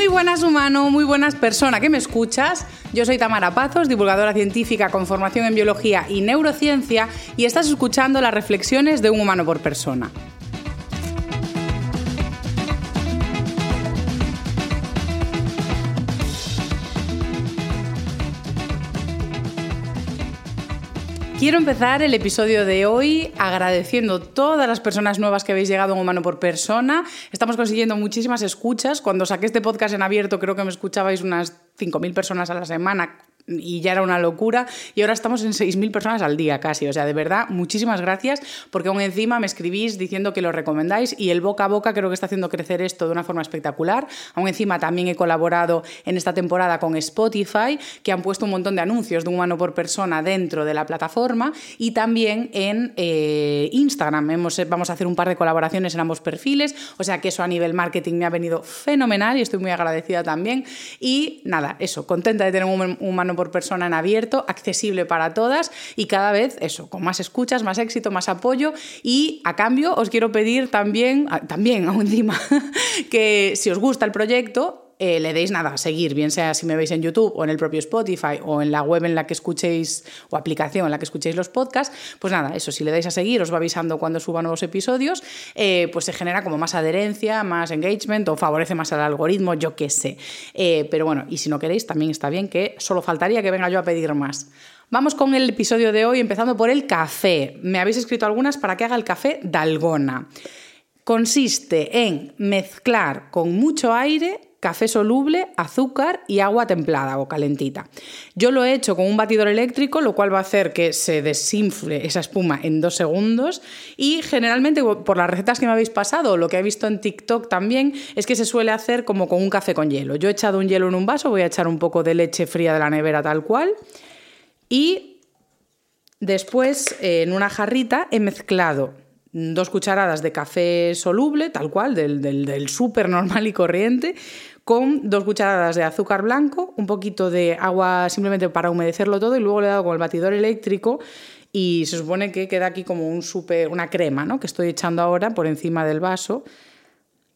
Muy buenas humano, muy buenas persona que me escuchas. Yo soy Tamara Pazos, divulgadora científica con formación en biología y neurociencia y estás escuchando las reflexiones de un humano por persona. Quiero empezar el episodio de hoy agradeciendo todas las personas nuevas que habéis llegado un humano por persona. Estamos consiguiendo muchísimas escuchas. Cuando saqué este podcast en abierto creo que me escuchabais unas 5.000 personas a la semana y ya era una locura y ahora estamos en 6.000 personas al día casi. O sea, de verdad, muchísimas gracias porque aún encima me escribís diciendo que lo recomendáis y el boca a boca creo que está haciendo crecer esto de una forma espectacular. Aún encima también he colaborado en esta temporada con Spotify, que han puesto un montón de anuncios de un humano por persona dentro de la plataforma y también en eh, Instagram. Hemos, vamos a hacer un par de colaboraciones en ambos perfiles, o sea que eso a nivel marketing me ha venido fenomenal y estoy muy agradecida también. Y nada, eso, contenta de tener un humano por persona en abierto, accesible para todas y cada vez eso, con más escuchas, más éxito, más apoyo. Y a cambio os quiero pedir también, también aún encima, que si os gusta el proyecto, eh, le deis nada a seguir, bien sea si me veis en YouTube o en el propio Spotify o en la web en la que escuchéis o aplicación en la que escuchéis los podcasts, pues nada, eso, si le dais a seguir, os va avisando cuando suba nuevos episodios, eh, pues se genera como más adherencia, más engagement o favorece más al algoritmo, yo qué sé. Eh, pero bueno, y si no queréis, también está bien que solo faltaría que venga yo a pedir más. Vamos con el episodio de hoy, empezando por el café. Me habéis escrito algunas para que haga el café dalgona. Consiste en mezclar con mucho aire café soluble, azúcar y agua templada o calentita. Yo lo he hecho con un batidor eléctrico, lo cual va a hacer que se desinfle esa espuma en dos segundos y generalmente por las recetas que me habéis pasado, lo que he visto en TikTok también, es que se suele hacer como con un café con hielo. Yo he echado un hielo en un vaso, voy a echar un poco de leche fría de la nevera tal cual y después en una jarrita he mezclado dos cucharadas de café soluble, tal cual, del, del, súper normal y corriente, con dos cucharadas de azúcar blanco, un poquito de agua simplemente para humedecerlo todo y luego le he dado con el batidor eléctrico y se supone que queda aquí como un super, una crema, ¿no? Que estoy echando ahora por encima del vaso.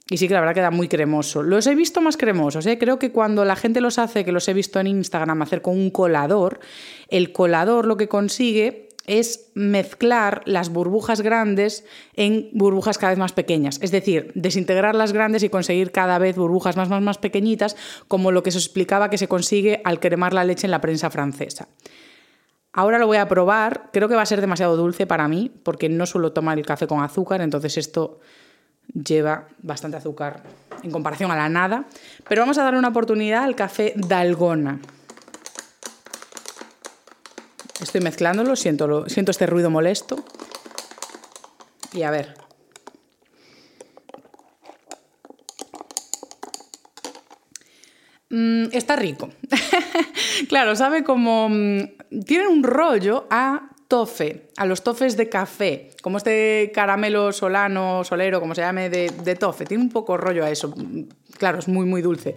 Y sí que la verdad queda muy cremoso. Los he visto más cremosos, ¿eh? creo que cuando la gente los hace, que los he visto en Instagram hacer con un colador, el colador lo que consigue es mezclar las burbujas grandes en burbujas cada vez más pequeñas. Es decir, desintegrar las grandes y conseguir cada vez burbujas más, más, pequeñitas, como lo que se explicaba que se consigue al cremar la leche en la prensa francesa. Ahora lo voy a probar. Creo que va a ser demasiado dulce para mí, porque no suelo tomar el café con azúcar, entonces esto lleva bastante azúcar en comparación a la nada. Pero vamos a dar una oportunidad al café Dalgona. Estoy mezclándolo, siento, siento este ruido molesto. Y a ver. Mm, está rico. claro, sabe como... Mm, tiene un rollo a tofe, a los tofes de café, como este caramelo solano, solero, como se llame, de, de tofe. Tiene un poco rollo a eso. Claro, es muy, muy dulce.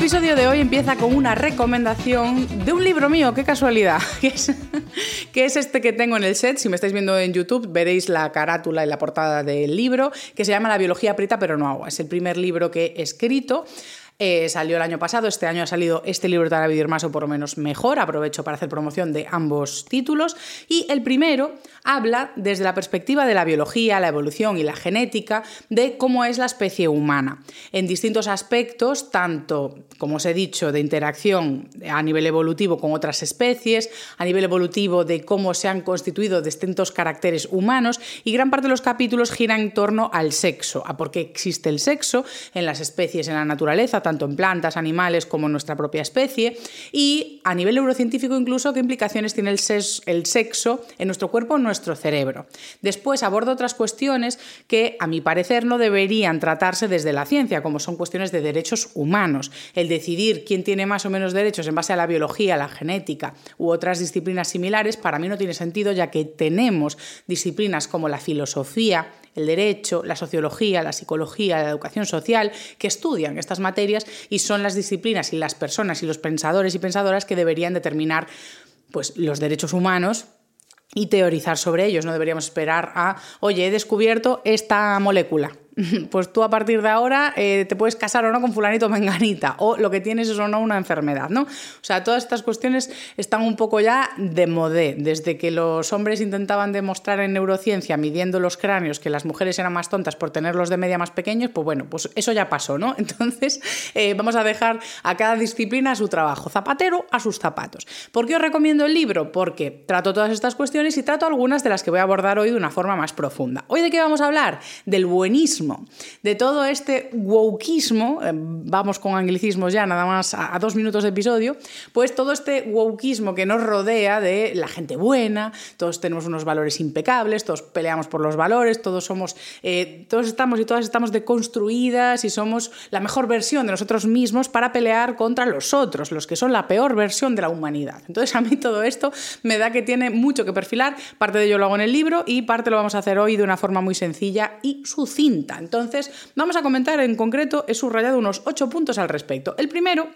Episodio de hoy empieza con una recomendación de un libro mío, qué casualidad, que es, que es este que tengo en el set. Si me estáis viendo en YouTube, veréis la carátula y la portada del libro, que se llama La biología aprieta pero no agua. Es el primer libro que he escrito. Eh, salió el año pasado, este año ha salido este libro de Vivir Más o por lo menos mejor, aprovecho para hacer promoción de ambos títulos. Y el primero habla desde la perspectiva de la biología, la evolución y la genética de cómo es la especie humana, en distintos aspectos, tanto, como os he dicho, de interacción a nivel evolutivo con otras especies, a nivel evolutivo de cómo se han constituido distintos caracteres humanos, y gran parte de los capítulos giran en torno al sexo, a por qué existe el sexo en las especies, en la naturaleza, tanto en plantas, animales como en nuestra propia especie, y a nivel neurocientífico incluso qué implicaciones tiene el, sexo en nuestro cuerpo, en nuestro cerebro. Después abordo otras cuestiones que, a mi parecer, no deberían tratarse desde la ciencia, como son cuestiones de derechos humanos. El decidir quién tiene más o menos derechos en base a la biología, la genética u otras disciplinas similares, para mí no tiene sentido, ya que tenemos disciplinas como la filosofía, el derecho, la sociología, la psicología, la educación social, que estudian estas materias y son las disciplinas y las personas y los pensadores y pensadoras que deberían determinar pues, los derechos humanos y teorizar sobre ellos. No deberíamos esperar a, oye, he descubierto esta molécula pues tú a partir de ahora eh, te puedes casar o no con fulanito menganita, o lo que tienes es o no una enfermedad, ¿no? O sea, todas estas cuestiones están un poco ya de modé. Desde que los hombres intentaban demostrar en neurociencia, midiendo los cráneos, que las mujeres eran más tontas por tenerlos de media más pequeños, pues bueno, pues eso ya pasó, ¿no? Entonces, eh, vamos a dejar a cada disciplina su trabajo, zapatero a sus zapatos. ¿Por qué os recomiendo el libro? Porque trato todas estas cuestiones y trato algunas de las que voy a abordar hoy de una forma más profunda. ¿Hoy de qué vamos a hablar? Del buenismo de todo este wokeismo, eh, vamos con anglicismos ya, nada más a, dos minutos de episodio, pues todo este wokeismo que nos rodea de la gente buena, todos tenemos unos valores impecables, todos peleamos por los valores, todos somos, eh, todos estamos y todas estamos deconstruidas y somos la mejor versión de nosotros mismos para pelear contra los otros, los que son la peor versión de la humanidad. Entonces a mí todo esto me da que tiene mucho que perfilar, parte de ello lo hago en el libro y parte lo vamos a hacer hoy de una forma muy sencilla y sucinta. Entonces, vamos a comentar en concreto, he subrayado unos ocho puntos al respecto. El primero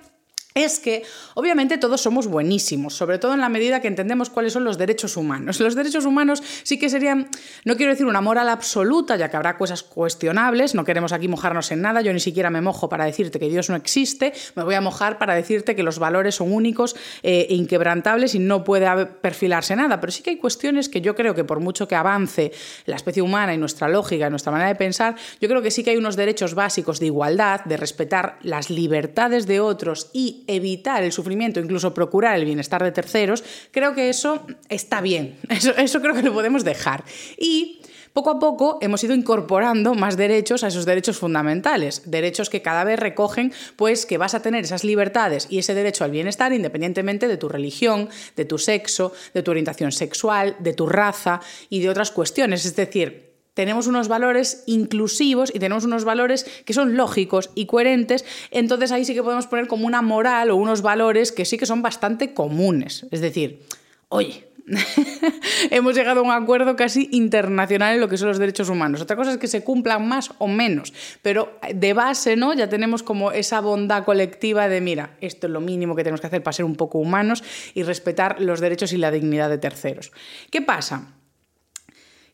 es que obviamente todos somos buenísimos, sobre todo en la medida que entendemos cuáles son los derechos humanos. Los derechos humanos sí que serían, no quiero decir una moral absoluta, ya que habrá cosas cuestionables, no queremos aquí mojarnos en nada, yo ni siquiera me mojo para decirte que Dios no existe, me voy a mojar para decirte que los valores son únicos e inquebrantables y no puede perfilarse nada, pero sí que hay cuestiones que yo creo que por mucho que avance la especie humana y nuestra lógica y nuestra manera de pensar, yo creo que sí que hay unos derechos básicos de igualdad, de respetar las libertades de otros y evitar el sufrimiento, incluso procurar el bienestar de terceros, creo que eso está bien. Eso, eso creo que lo podemos dejar. Y poco a poco hemos ido incorporando más derechos a esos derechos fundamentales, derechos que cada vez recogen pues que vas a tener esas libertades y ese derecho al bienestar independientemente de tu religión, de tu sexo, de tu orientación sexual, de tu raza y de otras cuestiones, es decir, tenemos unos valores inclusivos y tenemos unos valores que son lógicos y coherentes, entonces ahí sí que podemos poner como una moral o unos valores que sí que son bastante comunes. Es decir, oye, hemos llegado a un acuerdo casi internacional en lo que son los derechos humanos. Otra cosa es que se cumplan más o menos, pero de base, ¿no? Ya tenemos como esa bondad colectiva de, mira, esto es lo mínimo que tenemos que hacer para ser un poco humanos y respetar los derechos y la dignidad de terceros. ¿Qué pasa?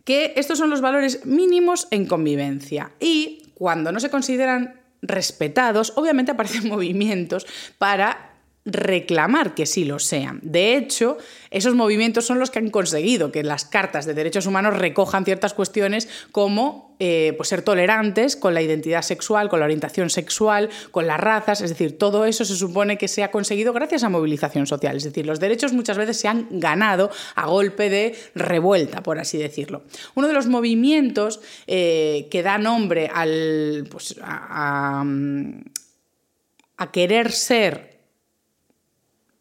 Que estos son los valores mínimos en convivencia. Y cuando no se consideran respetados, obviamente aparecen movimientos para reclamar que sí lo sean. De hecho, esos movimientos son los que han conseguido que las cartas de derechos humanos recojan ciertas cuestiones como eh, pues ser tolerantes con la identidad sexual, con la orientación sexual, con las razas, es decir, todo eso se supone que se ha conseguido gracias a movilización social. Es decir, los derechos muchas veces se han ganado a golpe de revuelta, por así decirlo. Uno de los movimientos eh, que da nombre al, pues, a a querer ser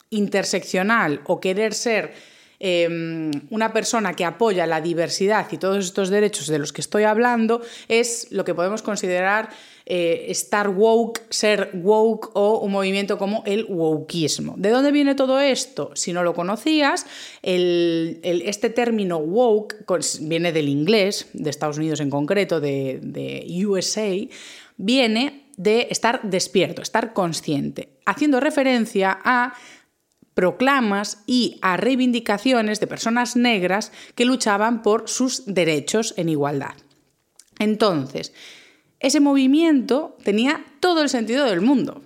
interseccional o querer ser eh, una persona que apoya la diversidad y todos estos derechos de los que estoy hablando es lo que podemos considerar eh, estar woke, ser woke o un movimiento como el wokeismo. ¿De dónde viene todo esto? Si no lo conocías, este término woke viene del inglés, de Estados Unidos en concreto, de USA, viene de estar despierto, estar consciente, haciendo referencia a proclamas y a reivindicaciones de personas negras que luchaban por sus derechos en igualdad. Entonces, ese movimiento tenía todo el sentido del mundo.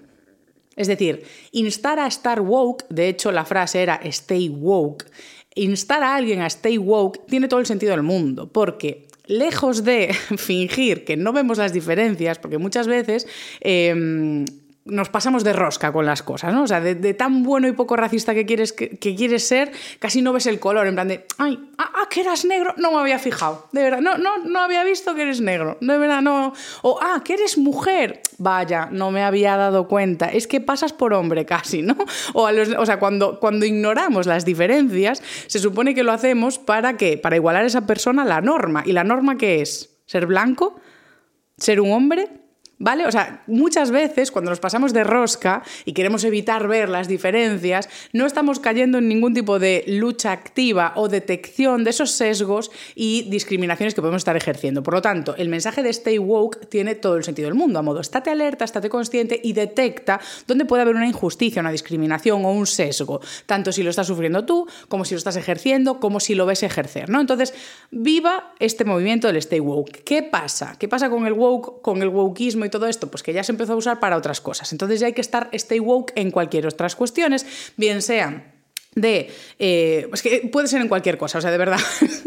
Es decir, instar a estar woke, de hecho la frase era stay woke, instar a alguien a stay woke tiene todo el sentido del mundo, porque lejos de fingir que no vemos las diferencias, porque muchas veces eh, nos pasamos de rosca con las cosas, ¿no? O sea, de, tan bueno y poco racista que quieres, que, quieres ser, casi no ves el color, en plan de, ay, ah, ah, que eras negro, no me había fijado, de verdad, no, no, no había visto que eres negro, de verdad, no, o, ah, que eres mujer, vaya, no me había dado cuenta, es que pasas por hombre casi, ¿no? O, a los, o sea, cuando, cuando ignoramos las diferencias, se supone que lo hacemos para qué? Para igualar a esa persona la norma, ¿y la norma qué es? ¿Ser blanco? ¿Ser un hombre? ¿Vale? O sea, muchas veces cuando nos pasamos de rosca y queremos evitar ver las diferencias, no estamos cayendo en ningún tipo de lucha activa o detección de esos sesgos y discriminaciones que podemos estar ejerciendo. Por lo tanto, el mensaje de Stay Woke tiene todo el sentido del mundo, a modo, estate alerta, estate consciente y detecta dónde puede haber una injusticia, una discriminación o un sesgo, tanto si lo estás sufriendo tú, como si lo estás ejerciendo, como si lo ves ejercer, ¿no? Entonces, viva este movimiento del Stay Woke. ¿Qué pasa? ¿Qué pasa con el woke, con el wokeismo y todo esto? Pues que ya se empezó a usar para otras cosas. Entonces ya hay que estar stay woke en cualquier otras cuestiones, bien sean de... Eh, es que puede ser en cualquier cosa, o sea, de verdad.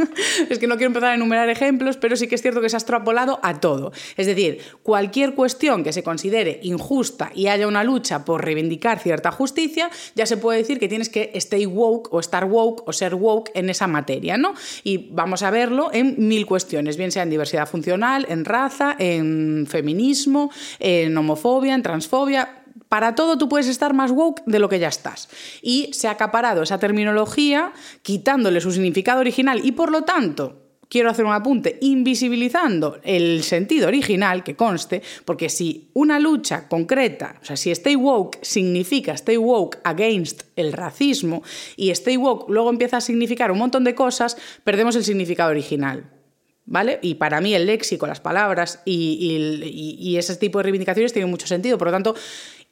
es que no quiero empezar a enumerar ejemplos, pero sí que es cierto que se ha extrapolado a todo. Es decir, cualquier cuestión que se considere injusta y haya una lucha por reivindicar cierta justicia, ya se puede decir que tienes que stay woke o estar woke o ser woke en esa materia, ¿no? Y vamos a verlo en mil cuestiones, bien sea en diversidad funcional, en raza, en feminismo, en homofobia, en transfobia, para todo tú puedes estar más woke de lo que ya estás. Y se ha acaparado esa terminología quitándole su significado original y por lo tanto quiero hacer un apunte, invisibilizando el sentido original que conste, porque si una lucha concreta, o sea, si stay woke significa stay woke against el racismo y stay woke luego empieza a significar un montón de cosas, perdemos el significado original. ¿Vale? Y para mí el léxico, las palabras y, y, y, ese tipo de reivindicaciones tienen mucho sentido. Por lo tanto,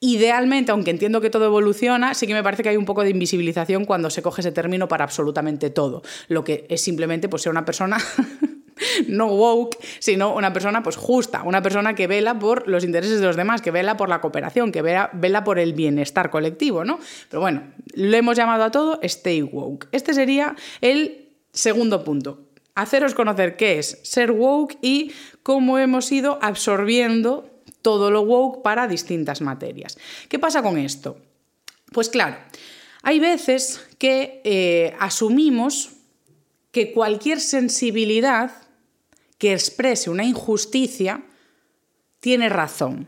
Idealmente, aunque entiendo que todo evoluciona, sí que me parece que hay un poco de invisibilización cuando se coge ese término para absolutamente todo. Lo que es simplemente pues, ser una persona no woke, sino una persona pues justa, una persona que vela por los intereses de los demás, que vela por la cooperación, que vela, vela por el bienestar colectivo, ¿no? Pero bueno, lo hemos llamado a todo stay woke. Este sería el segundo punto. Haceros conocer qué es ser woke y cómo hemos ido absorbiendo todo lo woke para distintas materias. ¿Qué pasa con esto? Pues claro, hay veces que eh, asumimos que cualquier sensibilidad que exprese una injusticia tiene razón.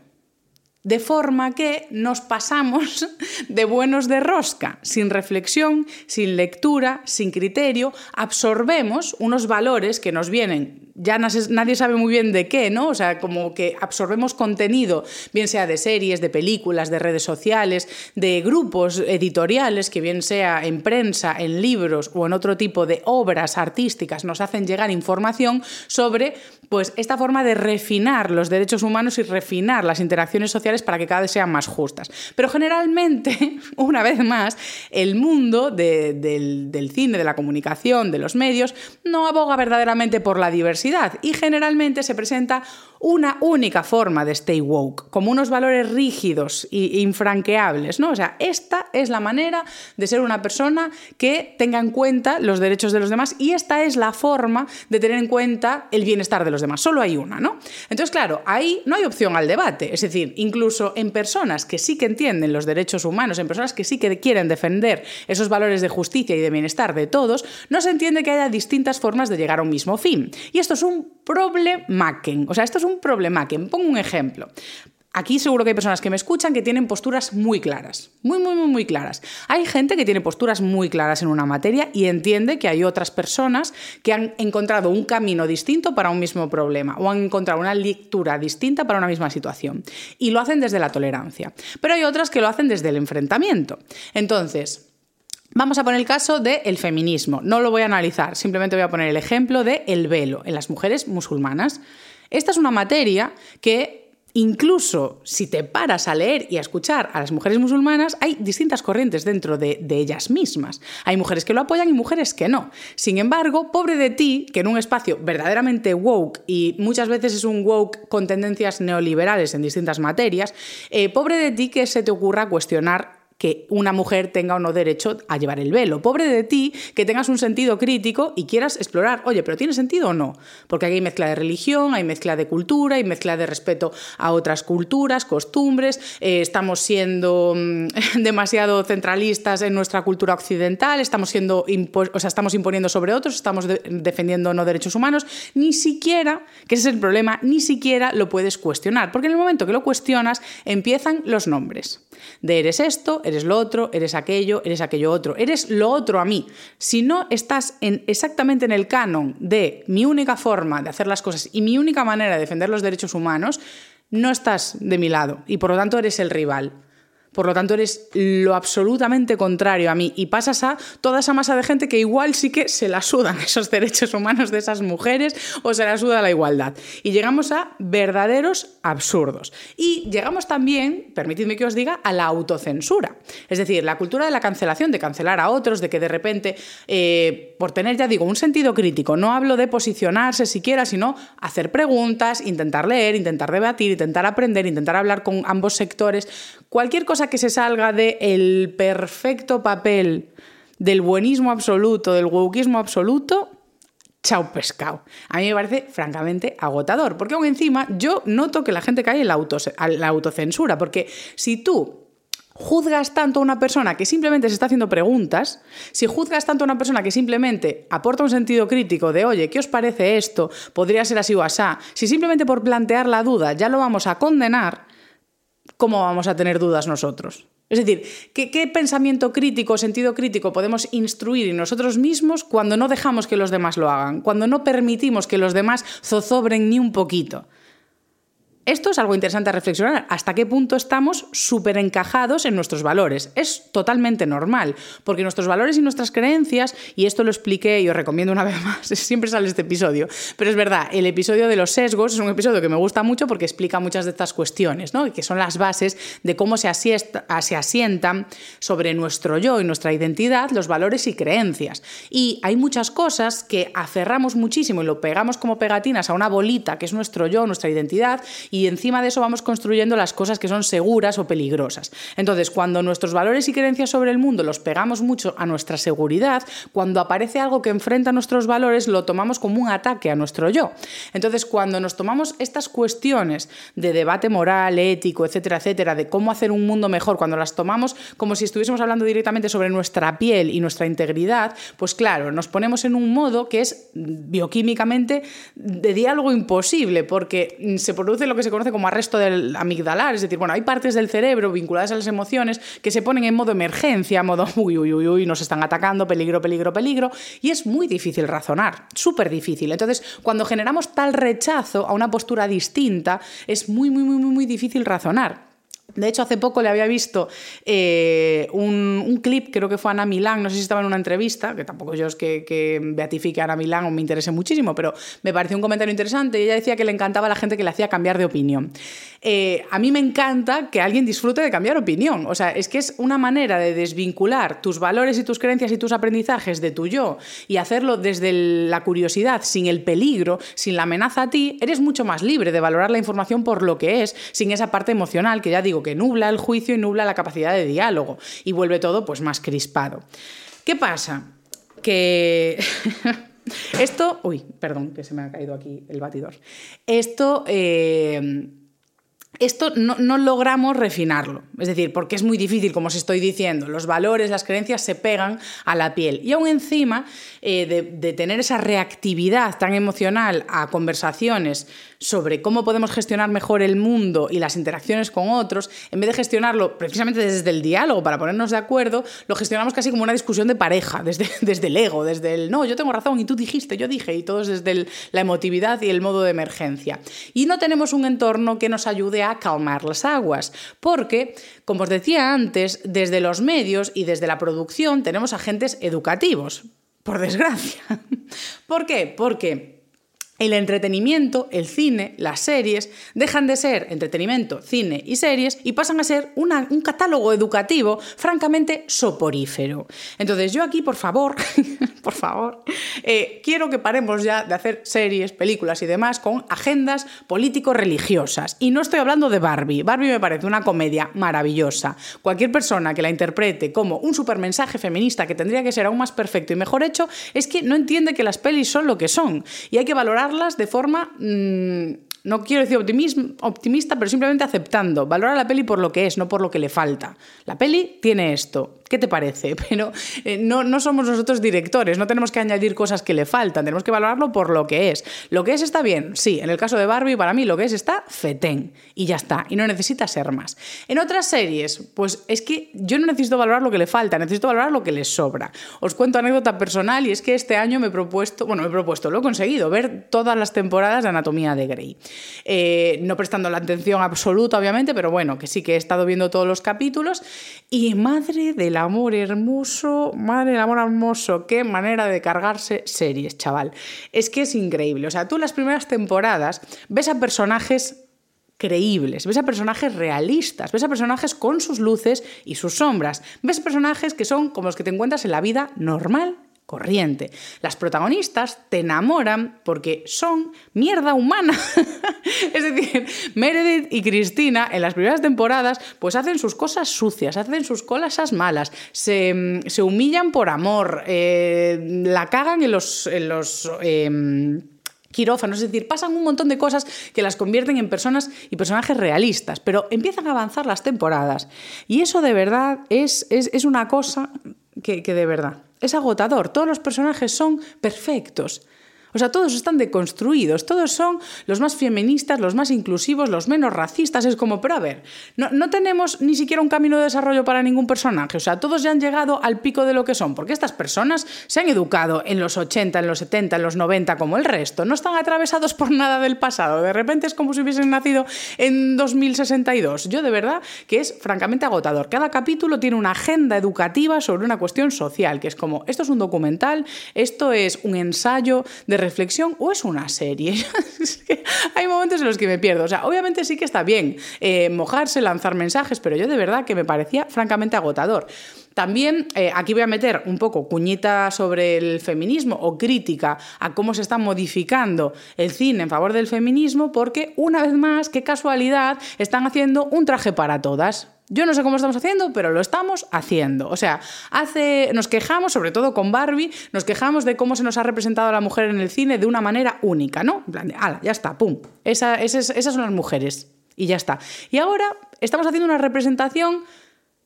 De forma que nos pasamos de buenos de rosca, sin reflexión, sin lectura, sin criterio, absorbemos unos valores que nos vienen ya nadie sabe muy bien de qué, ¿no? O sea, como que absorbemos contenido, bien sea de series, de películas, de redes sociales, de grupos editoriales, que bien sea en prensa, en libros o en otro tipo de obras artísticas, nos hacen llegar información sobre pues esta forma de refinar los derechos humanos y refinar las interacciones sociales para que cada vez sean más justas. Pero generalmente, una vez más, el mundo del, cine, de la comunicación, de los medios, no aboga verdaderamente por la diversidad y generalmente se presenta una única forma de stay woke, como unos valores rígidos e infranqueables, ¿no? O sea, esta es la manera de ser una persona que tenga en cuenta los derechos de los demás y esta es la forma de tener en cuenta el bienestar de los demás. Solo hay una, ¿no? Entonces, claro, ahí no hay opción al debate. Es decir, incluso en personas que sí que entienden los derechos humanos, en personas que sí que quieren defender esos valores de justicia y de bienestar de todos, no se entiende que haya distintas formas de llegar a un mismo fin. Y esto es un problemaken. O sea, esto es un problema que pongo un ejemplo. Aquí seguro que hay personas que me escuchan que tienen posturas muy claras, muy, muy, muy, muy claras. Hay gente que tiene posturas muy claras en una materia y entiende que hay otras personas que han encontrado un camino distinto para un mismo problema o han encontrado una lectura distinta para una misma situación. Y lo hacen desde la tolerancia. Pero hay otras que lo hacen desde el enfrentamiento. Entonces, Vamos a poner el caso del feminismo. No lo voy a analizar, simplemente voy a poner el ejemplo del el velo en las mujeres musulmanas. Esta es una materia que Incluso si te paras a leer y a escuchar a las mujeres musulmanas, hay distintas corrientes dentro de, ellas mismas. Hay mujeres que lo apoyan y mujeres que no. Sin embargo, pobre de ti, que en un espacio verdaderamente woke, y muchas veces es un woke con tendencias neoliberales en distintas materias, eh, pobre de ti que se te ocurra cuestionar que una mujer tenga o no derecho a llevar el velo. Pobre de ti que tengas un sentido crítico y quieras explorar, oye, pero ¿tiene sentido o no? Porque aquí hay mezcla de religión, hay mezcla de cultura, hay mezcla de respeto a otras culturas, costumbres, eh, estamos siendo mm, demasiado centralistas en nuestra cultura occidental, estamos, siendo o sea, estamos imponiendo sobre otros, estamos defendiendo no derechos humanos, ni siquiera, que ese es el problema, ni siquiera lo puedes cuestionar, porque en el momento que lo cuestionas empiezan los nombres. De eres esto, eres lo otro, eres aquello, eres aquello otro, eres lo otro a mí. Si no estás en, exactamente en el canon de mi única forma de hacer las cosas y mi única manera de defender los derechos humanos, no estás de mi lado y por lo tanto eres el rival. Por lo tanto, eres lo absolutamente contrario a mí y pasas a toda esa masa de gente que igual sí que se la sudan esos derechos humanos de esas mujeres o se la suda la igualdad. Y llegamos a verdaderos absurdos. Y llegamos también, permitidme que os diga, a la autocensura. Es decir, la cultura de la cancelación, de cancelar a otros, de que de repente, eh, por tener, ya digo, un sentido crítico, no hablo de posicionarse siquiera, sino hacer preguntas, intentar leer, intentar debatir, intentar aprender, intentar hablar con ambos sectores, cualquier cosa que se salga del el perfecto papel del buenismo absoluto, del wokismo absoluto, chao pescado. A mí me parece francamente agotador, porque aún encima yo noto que la gente cae en la, la autocensura, porque si tú juzgas tanto a una persona que simplemente se está haciendo preguntas, si juzgas tanto a una persona que simplemente aporta un sentido crítico de, oye, ¿qué os parece esto? Podría ser así o asá, si simplemente por plantear la duda ya lo vamos a condenar, ¿cómo vamos a tener dudas nosotros? Es decir, ¿qué, ¿qué, pensamiento crítico, sentido crítico podemos instruir en nosotros mismos cuando no dejamos que los demás lo hagan, cuando no permitimos que los demás zozobren ni un poquito? Esto es algo interesante a reflexionar. ¿Hasta qué punto estamos súper encajados en nuestros valores? Es totalmente normal, porque nuestros valores y nuestras creencias, y esto lo expliqué y os recomiendo una vez más, siempre sale este episodio, pero es verdad, el episodio de los sesgos es un episodio que me gusta mucho porque explica muchas de estas cuestiones, ¿no? que son las bases de cómo se, se asientan sobre nuestro yo y nuestra identidad los valores y creencias. Y hay muchas cosas que aferramos muchísimo y lo pegamos como pegatinas a una bolita que es nuestro yo, nuestra identidad, encima de eso vamos construyendo las cosas que son seguras o peligrosas. Entonces, cuando nuestros valores y creencias sobre el mundo los pegamos mucho a nuestra seguridad, cuando aparece algo que enfrenta nuestros valores, lo tomamos como un ataque a nuestro yo. Entonces, cuando nos tomamos estas cuestiones de debate moral, ético, etcétera, etcétera, de cómo hacer un mundo mejor, cuando las tomamos como si estuviésemos hablando directamente sobre nuestra piel y nuestra integridad, pues claro, nos ponemos en un modo que es bioquímicamente de diálogo imposible, porque se produce lo que se conoce como arresto del amigdalar, es decir, bueno, hay partes del cerebro vinculadas a las emociones que se ponen en modo emergencia, modo uy, uy, uy, uy, nos están atacando, peligro, peligro, peligro, y es muy difícil razonar, súper difícil. Entonces, cuando generamos tal rechazo a una postura distinta, es muy, muy, muy, muy difícil razonar. De hecho, hace poco le había visto eh, un, clip, creo que fue Ana Milán, no sé si estaba en una entrevista, que tampoco yo es que, beatifique a Ana Milán o me interese muchísimo, pero me pareció un comentario interesante y ella decía que le encantaba a la gente que le hacía cambiar de opinión. Eh, a mí me encanta que alguien disfrute de cambiar opinión, o sea, es que es una manera de desvincular tus valores y tus creencias y tus aprendizajes de tu yo y hacerlo desde la curiosidad, sin el peligro, sin la amenaza a ti, eres mucho más libre de valorar la información por lo que es, sin esa parte emocional que ya digo que nubla el juicio y nubla la capacidad de diálogo y vuelve todo pues más crispado. ¿Qué pasa? Que esto, uy, perdón, que se me ha caído aquí el batidor. Esto eh, esto no, logramos refinarlo. Es decir, porque es muy difícil, como os estoy diciendo, los valores, las creencias se pegan a la piel. Y aún encima eh, de, tener esa reactividad tan emocional a conversaciones sobre cómo podemos gestionar mejor el mundo y las interacciones con otros, en vez de gestionarlo precisamente desde el diálogo para ponernos de acuerdo, lo gestionamos casi como una discusión de pareja, desde, desde el ego, desde el no, yo tengo razón y tú dijiste, yo dije, y todos desde la emotividad y el modo de emergencia. Y no tenemos un entorno que nos ayude a calmar las aguas, porque, como os decía antes, desde los medios y desde la producción tenemos agentes educativos, por desgracia. ¿Por qué? Porque el entretenimiento, el cine, las series, dejan de ser entretenimiento, cine y series y pasan a ser un catálogo educativo francamente soporífero. Entonces yo aquí, por favor, por favor, eh, quiero que paremos ya de hacer series, películas y demás con agendas político-religiosas. Y no estoy hablando de Barbie. Barbie me parece una comedia maravillosa. Cualquier persona que la interprete como un supermensaje feminista que tendría que ser aún más perfecto y mejor hecho, es que no entiende que las pelis son lo que son. Y hay que valorar de forma mm, no quiero decir optimista, pero simplemente aceptando. Valora la peli por lo que es, no por lo que le falta. La peli tiene esto. ¿Qué te parece? Pero eh, no, no somos nosotros directores, no tenemos que añadir cosas que le faltan, tenemos que valorarlo por lo que es. Lo que es está bien, sí. En el caso de Barbie, para mí lo que es está fetén. Y ya está. Y no necesita ser más. En otras series, pues es que yo no necesito valorar lo que le falta, necesito valorar lo que le sobra. Os cuento anécdota personal y es que este año me he propuesto, bueno, me he propuesto, lo he conseguido, ver todas las temporadas de Anatomía de Grey. Eh, no prestando la atención absoluta, obviamente, pero bueno, que sí que he estado viendo todos los capítulos. Y madre amor hermoso, madre del amor hermoso, qué manera de cargarse series, chaval. Es que es increíble. O sea, tú las primeras temporadas ves a personajes creíbles, ves a personajes realistas, ves a personajes con sus luces y sus sombras, ves personajes que son como los que te encuentras en la vida normal corriente. Las protagonistas te enamoran porque son mierda humana. es decir, Meredith y Cristina en las primeras temporadas pues hacen sus cosas sucias, hacen sus cosas malas, se, humillan por amor, eh, la cagan en los... En los em, quirófanos, es decir, pasan un montón de cosas que las convierten en personas y personajes realistas, pero empiezan a avanzar las temporadas y eso de verdad es, es, una cosa que de verdad es agotador. Todos los personajes son perfectos. O sea, todos están deconstruidos, todos son los más feministas, los más inclusivos, los menos racistas. Es como, pero a ver, no, tenemos ni siquiera un camino de desarrollo para ningún personaje. O sea, todos ya han llegado al pico de lo que son, porque estas personas se han educado en los 80, en los 70, en los 90, como el resto. No están atravesados por nada del pasado. De repente es como si hubiesen nacido en 2062. Yo de verdad que es francamente agotador. Cada capítulo tiene una agenda educativa sobre una cuestión social, que es como, esto es un documental, esto es un ensayo de reflexión o es una serie. hay momentos en los que me pierdo. O sea, obviamente sí que está bien eh, mojarse, lanzar mensajes, pero yo de verdad que me parecía francamente agotador. También eh, aquí voy a meter un poco cuñita sobre el feminismo o crítica a cómo se está modificando el cine en favor del feminismo, porque una vez más, qué casualidad, están haciendo un traje para todas. Yo no sé cómo estamos haciendo, pero lo estamos haciendo. O sea, hace, nos quejamos, sobre todo con Barbie, nos quejamos de cómo se nos ha representado a la mujer en el cine de una manera única, ¿no? En plan de, ala, ya está, pum. esas son las mujeres. Y ya está. Y ahora estamos haciendo una representación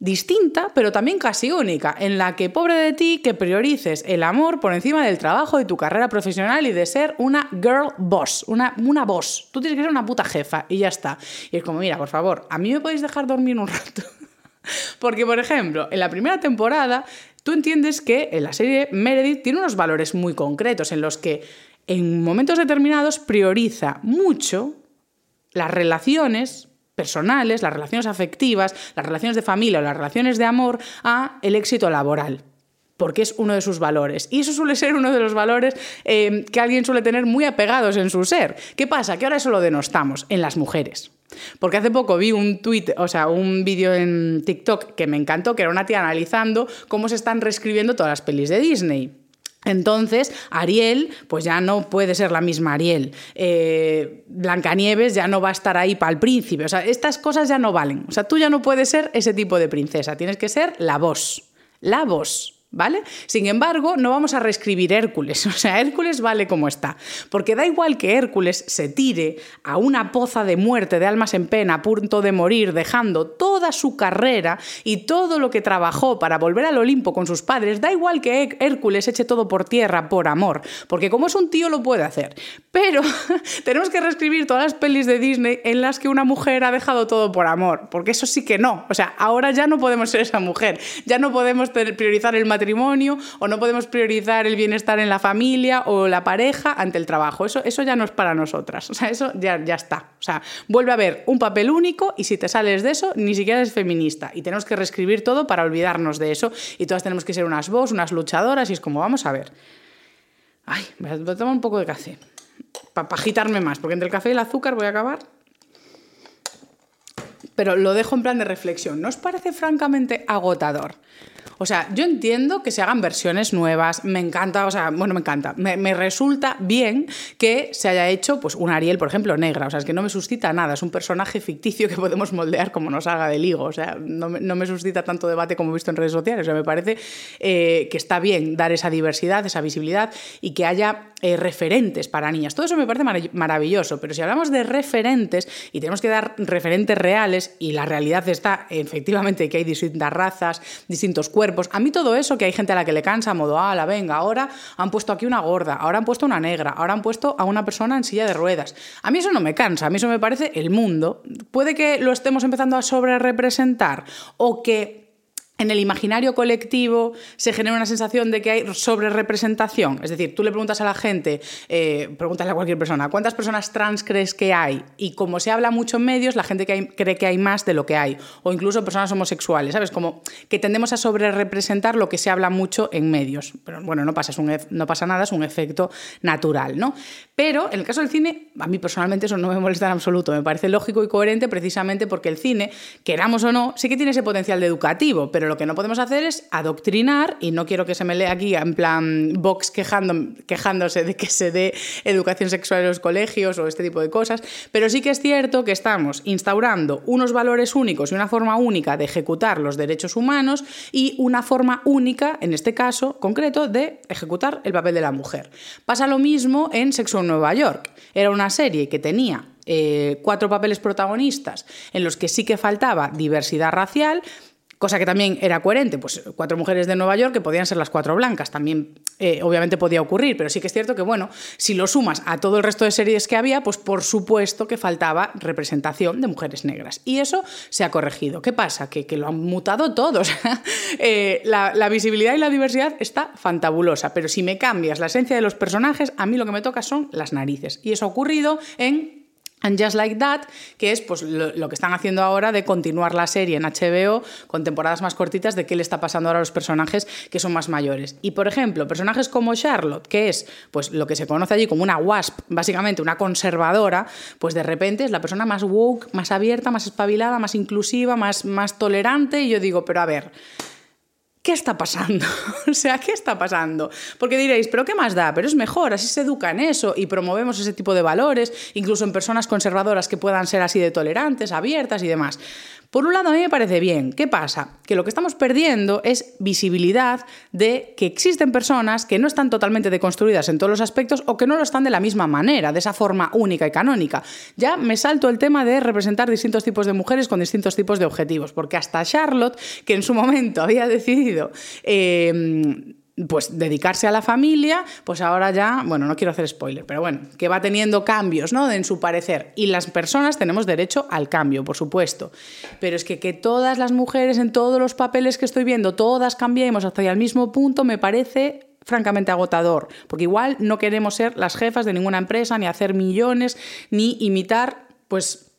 distinta, pero también casi única, en la que pobre de ti que priorices el amor por encima del trabajo y tu carrera profesional y de ser una girl boss, una, una boss. Tú tienes que ser una puta jefa y ya está. Y es como, mira, por favor, a mí me podéis dejar dormir un rato. Porque, por ejemplo, en la primera temporada, tú entiendes que en la serie Meredith tiene unos valores muy concretos en los que en momentos determinados prioriza mucho las relaciones personales, las relaciones afectivas, las relaciones de familia o las relaciones de amor a el éxito laboral porque es uno de sus valores. Y eso suele ser uno de los valores eh, que alguien suele tener muy apegados en su ser. ¿Qué pasa? Que ahora eso lo denostamos en las mujeres. Porque hace poco vi un tweet, o sea, un vídeo en TikTok que me encantó, que era una tía analizando cómo se están reescribiendo todas las pelis de Disney. Entonces, Ariel, pues ya no puede ser la misma Ariel. Eh, Blancanieves ya no va a estar ahí para el príncipe. O sea, estas cosas ya no valen. O sea, tú ya no puedes ser ese tipo de princesa. Tienes que ser la voz. La voz. ¿Vale? Sin embargo, no vamos a reescribir Hércules, o sea, Hércules vale como está, porque da igual que Hércules se tire a una poza de muerte de almas en pena, a punto de morir, dejando toda su carrera y todo lo que trabajó para volver al Olimpo con sus padres, da igual que Hércules eche todo por tierra por amor, porque como es un tío lo puede hacer, pero tenemos que reescribir todas las pelis de Disney en las que una mujer ha dejado todo por amor, porque eso sí que no, o sea, ahora ya no podemos ser esa mujer, ya no podemos priorizar el matrimonio o no podemos priorizar el bienestar en la familia o la pareja ante el trabajo. Eso, eso ya no es para nosotras. O sea, eso ya, ya está. O sea, vuelve a haber un papel único y si te sales de eso, ni siquiera eres feminista. Y tenemos que reescribir todo para olvidarnos de eso. Y todas tenemos que ser unas vos, unas luchadoras. Y es como, vamos a ver. Ay, voy a tomar un poco de café. Para agitarme más, porque entre el café y el azúcar voy a acabar pero lo dejo en plan de reflexión. ¿No os parece francamente agotador? O sea, yo entiendo que se hagan versiones nuevas, me encanta, o sea, bueno, me encanta, me, resulta bien que se haya hecho pues un Ariel, por ejemplo, negra, o sea, es que no me suscita nada, es un personaje ficticio que podemos moldear como nos haga del higo, o sea, no, me suscita tanto debate como he visto en redes sociales, o sea, me parece eh, que está bien dar esa diversidad, esa visibilidad y que haya eh, referentes para niñas. Todo eso me parece maravilloso, pero si hablamos de referentes y tenemos que dar referentes reales y la realidad está efectivamente que hay distintas razas, distintos cuerpos, a mí todo eso que hay gente a la que le cansa, modo, ah, la venga, ahora han puesto aquí una gorda, ahora han puesto una negra, ahora han puesto a una persona en silla de ruedas. A mí eso no me cansa, a mí eso me parece el mundo. Puede que lo estemos empezando a sobre representar o que en el imaginario colectivo se genera una sensación de que hay sobrerepresentación. Es decir, tú le preguntas a la gente, eh, pregúntale a cualquier persona, ¿cuántas personas trans crees que hay? Y como se habla mucho en medios, la gente cree que hay más de lo que hay. O incluso personas homosexuales, ¿sabes? Como que tendemos a sobrerepresentar lo que se habla mucho en medios. Pero bueno, no pasa, no pasa nada, es un efecto natural, ¿no? Pero en el caso del cine, a mí personalmente eso no me molesta en absoluto. Me parece lógico y coherente precisamente porque el cine, queramos o no, sí que tiene ese potencial educativo, pero lo que no podemos hacer es adoctrinar, y no quiero que se me lea aquí en plan Vox quejándose de que se dé educación sexual en los colegios o este tipo de cosas, pero sí que es cierto que estamos instaurando unos valores únicos y una forma única de ejecutar los derechos humanos y una forma única, en este caso concreto, de ejecutar el papel de la mujer. Pasa lo mismo en Sexo en Nueva York. Era una serie que tenía eh, cuatro papeles protagonistas en los que sí que faltaba diversidad racial, cosa que también era coherente, pues cuatro mujeres de Nueva York que podían ser las cuatro blancas, también eh, obviamente podía ocurrir, pero sí que es cierto que, bueno, si lo sumas a todo el resto de series que había, pues por supuesto que faltaba representación de mujeres negras. Y eso se ha corregido. ¿Qué pasa? Que, lo han mutado todos. Eh, la, la visibilidad y la diversidad está fantabulosa, pero si me cambias la esencia de los personajes, a mí lo que me toca son las narices. Y eso ha ocurrido en And Just Like That, que es pues, lo, que están haciendo ahora de continuar la serie en HBO con temporadas más cortitas de qué le está pasando ahora a los personajes que son más mayores. Y, por ejemplo, personajes como Charlotte, que es pues, lo que se conoce allí como una WASP, básicamente una conservadora, pues de repente es la persona más woke, más abierta, más espabilada, más inclusiva, más, más tolerante. Y yo digo, pero a ver, ¿Qué está pasando? o sea, ¿qué está pasando? Porque diréis, ¿pero qué más da? Pero es mejor, así se educa en eso y promovemos ese tipo de valores, incluso en personas conservadoras que puedan ser así de tolerantes, abiertas y demás. Por un lado, a mí me parece bien. ¿Qué pasa? Que lo que estamos perdiendo es visibilidad de que existen personas que no están totalmente deconstruidas en todos los aspectos o que no lo están de la misma manera, de esa forma única y canónica. Ya me salto el tema de representar distintos tipos de mujeres con distintos tipos de objetivos, porque hasta Charlotte, que en su momento había decidido... Eh, pues dedicarse a la familia, pues ahora ya, bueno, no quiero hacer spoiler, pero bueno, que va teniendo cambios, ¿no? En su parecer. Y las personas tenemos derecho al cambio, por supuesto. Pero es que que todas las mujeres en todos los papeles que estoy viendo, todas cambiemos hasta el mismo punto, me parece francamente agotador, porque igual no queremos ser las jefas de ninguna empresa, ni hacer millones, ni imitar, pues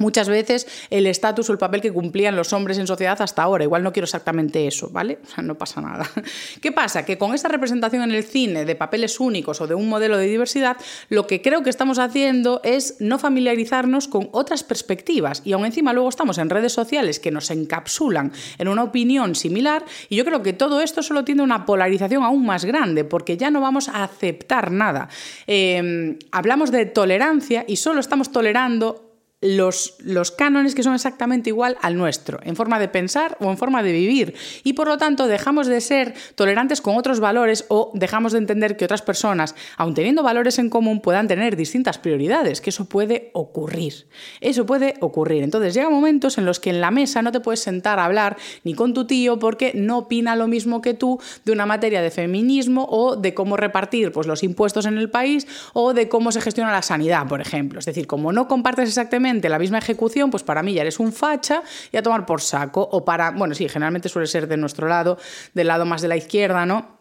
muchas veces el estatus o el papel que cumplían los hombres en sociedad hasta ahora. Igual no quiero exactamente eso, ¿vale? O sea, no pasa nada. ¿Qué pasa? Que con esta representación en el cine de papeles únicos o de un modelo de diversidad, lo que creo que estamos haciendo es no familiarizarnos con otras perspectivas y aún encima luego estamos en redes sociales que nos encapsulan en una opinión similar y yo creo que todo esto solo tiene una polarización aún más grande porque ya no vamos a aceptar nada. Eh, hablamos de tolerancia y solo estamos tolerando los, los, cánones que son exactamente igual al nuestro, en forma de pensar o en forma de vivir. Y por lo tanto dejamos de ser tolerantes con otros valores o dejamos de entender que otras personas, aun teniendo valores en común, puedan tener distintas prioridades, que eso puede ocurrir. Eso puede ocurrir. Entonces llega momentos en los que en la mesa no te puedes sentar a hablar ni con tu tío porque no opina lo mismo que tú de una materia de feminismo o de cómo repartir pues, los impuestos en el país o de cómo se gestiona la sanidad, por ejemplo. Es decir, como no compartes exactamente la misma ejecución, pues para mí ya eres un facha y a tomar por saco. O para, bueno, sí, generalmente suele ser de nuestro lado, del lado más de la izquierda, ¿no?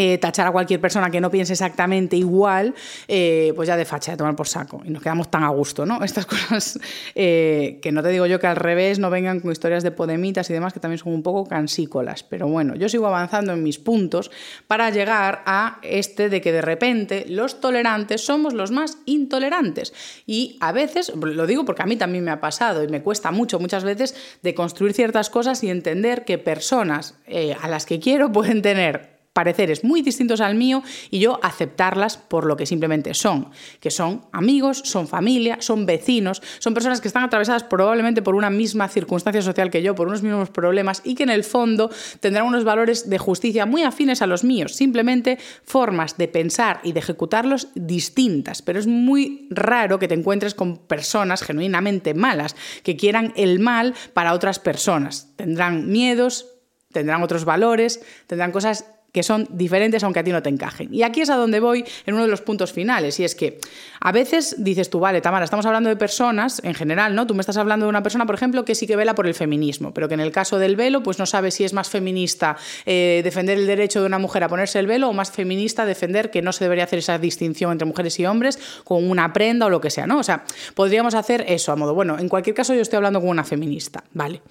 Eh, tachar a cualquier persona que no piense exactamente igual, eh, pues ya de facha, de tomar por saco. Y nos quedamos tan a gusto, ¿no? Estas cosas eh, que no te digo yo que al revés no vengan con historias de podemitas y demás que también son un poco cansícolas. Pero bueno, yo sigo avanzando en mis puntos para llegar a este de que de repente los tolerantes somos los más intolerantes. Y a veces, lo digo porque a mí también me ha pasado y me cuesta mucho muchas veces de construir ciertas cosas y entender que personas a las que quiero pueden tener pareceres muy distintos al mío y yo aceptarlas por lo que simplemente son, que son amigos, son familia, son vecinos, son personas que están atravesadas probablemente por una misma circunstancia social que yo, por unos mismos problemas y que en el fondo tendrán unos valores de justicia muy afines a los míos, simplemente formas de pensar y de ejecutarlos distintas, pero es muy raro que te encuentres con personas genuinamente malas, que quieran el mal para otras personas. Tendrán miedos, tendrán otros valores, tendrán cosas que son diferentes aunque a ti no te encajen. Y aquí es a donde voy en uno de los puntos finales, y es que a veces dices tú, vale, Tamara, estamos hablando de personas en general, ¿no? Tú me estás hablando de una persona, por ejemplo, que sí que vela por el feminismo, pero que en el caso del velo, pues no sabe si es más feminista eh, defender el derecho de una mujer a ponerse el velo o más feminista defender que no se debería hacer esa distinción entre mujeres y hombres con una prenda o lo que sea, ¿no? O sea, podríamos hacer eso a modo, bueno, en cualquier caso yo estoy hablando con una feminista, ¿vale?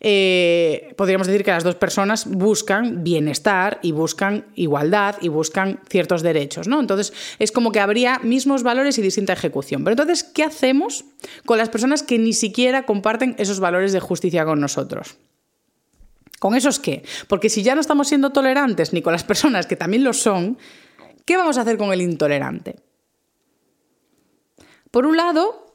Eh, podríamos decir que las dos personas buscan bienestar y buscan igualdad y buscan ciertos derechos, ¿no? Entonces, es como que habría mismos valores y distinta ejecución. Pero entonces, ¿qué hacemos con las personas que ni siquiera comparten esos valores de justicia con nosotros? ¿Con esos qué? Porque si ya no estamos siendo tolerantes ni con las personas que también lo son, ¿qué vamos a hacer con el intolerante? Por un lado,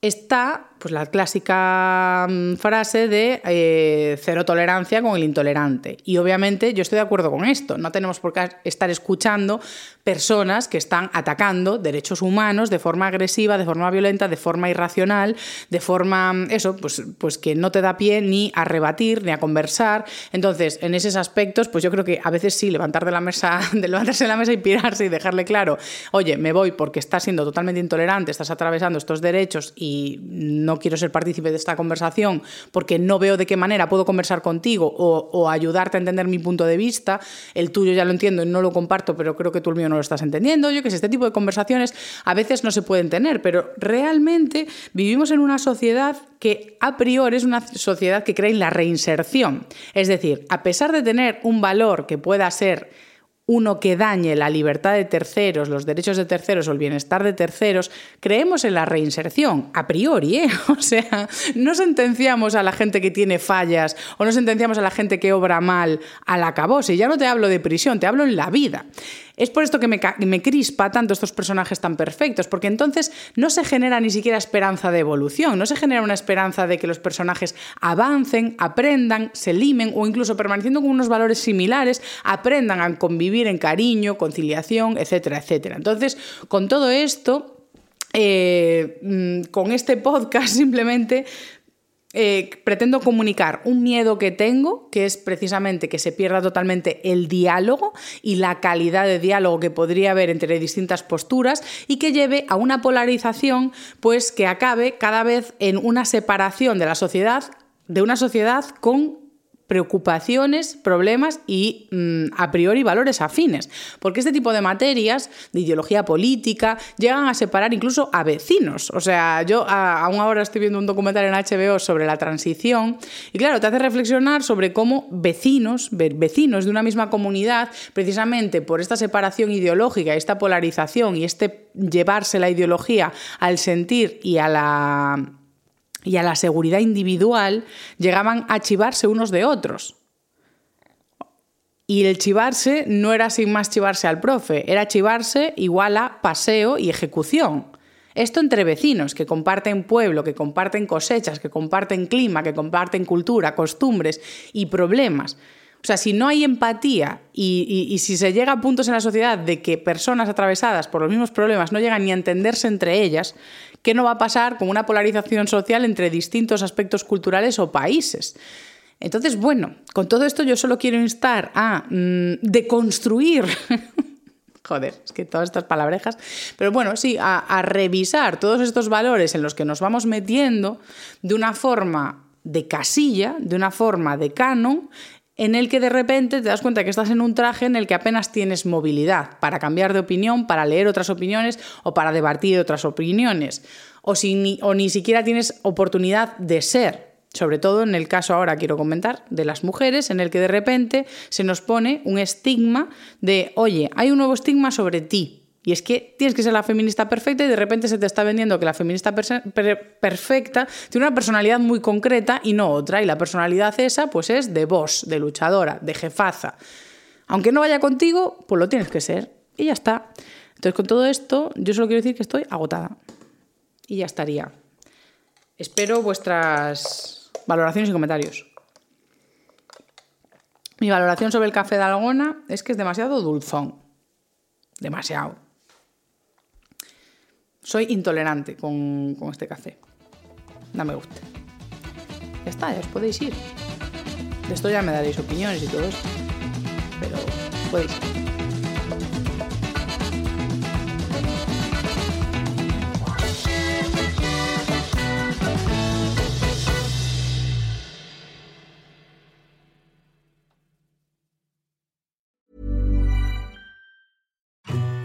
está pues, la clásica mm, frase de eh, cero tolerancia con el intolerante. Y obviamente yo estoy de acuerdo con esto. No tenemos por qué estar escuchando personas que están atacando derechos humanos de forma agresiva, de forma violenta, de forma irracional, de forma, mm, eso, pues, pues que no te da pie ni a rebatir, ni a conversar. Entonces, en esos aspectos, pues yo creo que a veces sí, levantar de la mesa, de levantarse de la mesa y pirarse y dejarle claro, oye, me voy porque estás siendo totalmente intolerante, estás atravesando estos derechos y no quiero ser partícipe de esta conversación porque no veo de qué manera puedo conversar contigo o, o ayudarte a entender mi punto de vista. El tuyo ya lo entiendo y no lo comparto, pero creo que tú el mío no lo estás entendiendo. Yo que sé, este tipo de conversaciones a veces no se pueden tener, pero realmente vivimos en una sociedad que a priori es una sociedad que cree en la reinserción. Es decir, a pesar de tener un valor que pueda ser uno que dañe la libertad de terceros, los derechos de terceros o el bienestar de terceros, creemos en la reinserción, a priori, ¿eh? O sea, no sentenciamos a la gente que tiene fallas o no sentenciamos a la gente que obra mal a la cabose. Ya no te hablo de prisión, te hablo en la vida. Es por esto que me, me crispa tanto estos personajes tan perfectos, porque entonces no se genera ni siquiera esperanza de evolución, no se genera una esperanza de que los personajes avancen, aprendan, se limen o incluso permaneciendo con unos valores similares, aprendan a convivir en cariño, conciliación, etcétera, etcétera. Entonces, con todo esto, eh, mm, con este podcast simplemente eh, pretendo comunicar un miedo que tengo, que es precisamente que se pierda totalmente el diálogo y la calidad de diálogo que podría haber entre distintas posturas y que lleve a una polarización, pues que acabe cada vez en una separación de la sociedad, de una sociedad con preocupaciones, problemas y mm, a priori valores afines. Porque este tipo de materias de ideología política llegan a separar incluso a vecinos. O sea, yo aún ahora estoy viendo un documental en HBO sobre la transición y claro, te hace reflexionar sobre cómo vecinos, vecinos de una misma comunidad, precisamente por esta separación ideológica, esta polarización y este llevarse la ideología al sentir y a la y a la seguridad individual llegaban a chivarse unos de otros. Y el chivarse no era sin más chivarse al profe, era chivarse igual a paseo y ejecución. Esto entre vecinos que comparten pueblo, que comparten cosechas, que comparten clima, que comparten cultura, costumbres y problemas. O sea, si no hay empatía y, si se llega a puntos en la sociedad de que personas atravesadas por los mismos problemas no llegan ni a entenderse entre ellas, ¿qué no va a pasar con una polarización social entre distintos aspectos culturales o países? Entonces, bueno, con todo esto yo solo quiero instar a mm, deconstruir. Joder, es que todas estas palabrejas. Pero bueno, sí, a, a revisar todos estos valores en los que nos vamos metiendo de una forma de casilla, de una forma de canon, en el que de repente te das cuenta que estás en un traje en el que apenas tienes movilidad para cambiar de opinión, para leer otras opiniones o para debatir otras opiniones, o, ni, o ni siquiera tienes oportunidad de ser. Sobre todo en el caso ahora quiero comentar de las mujeres, en el que de repente se nos pone un estigma de, oye, hay un nuevo estigma sobre ti, y es que tienes que ser la feminista perfecta y de repente se te está vendiendo que la feminista perfecta tiene una personalidad muy concreta y no otra. Y la personalidad esa pues es de voz, de luchadora, de jefaza. Aunque no vaya contigo, pues lo tienes que ser. Y ya está. Entonces con todo esto yo solo quiero decir que estoy agotada. Y ya estaría. Espero vuestras valoraciones y comentarios. Mi valoración sobre el café de Algona es que es demasiado dulzón. Demasiado soy intolerante con, con este café. No me gusta. Ya está, ya os podéis ir. De esto ya me daréis opiniones y todo eso. Pero podéis ir.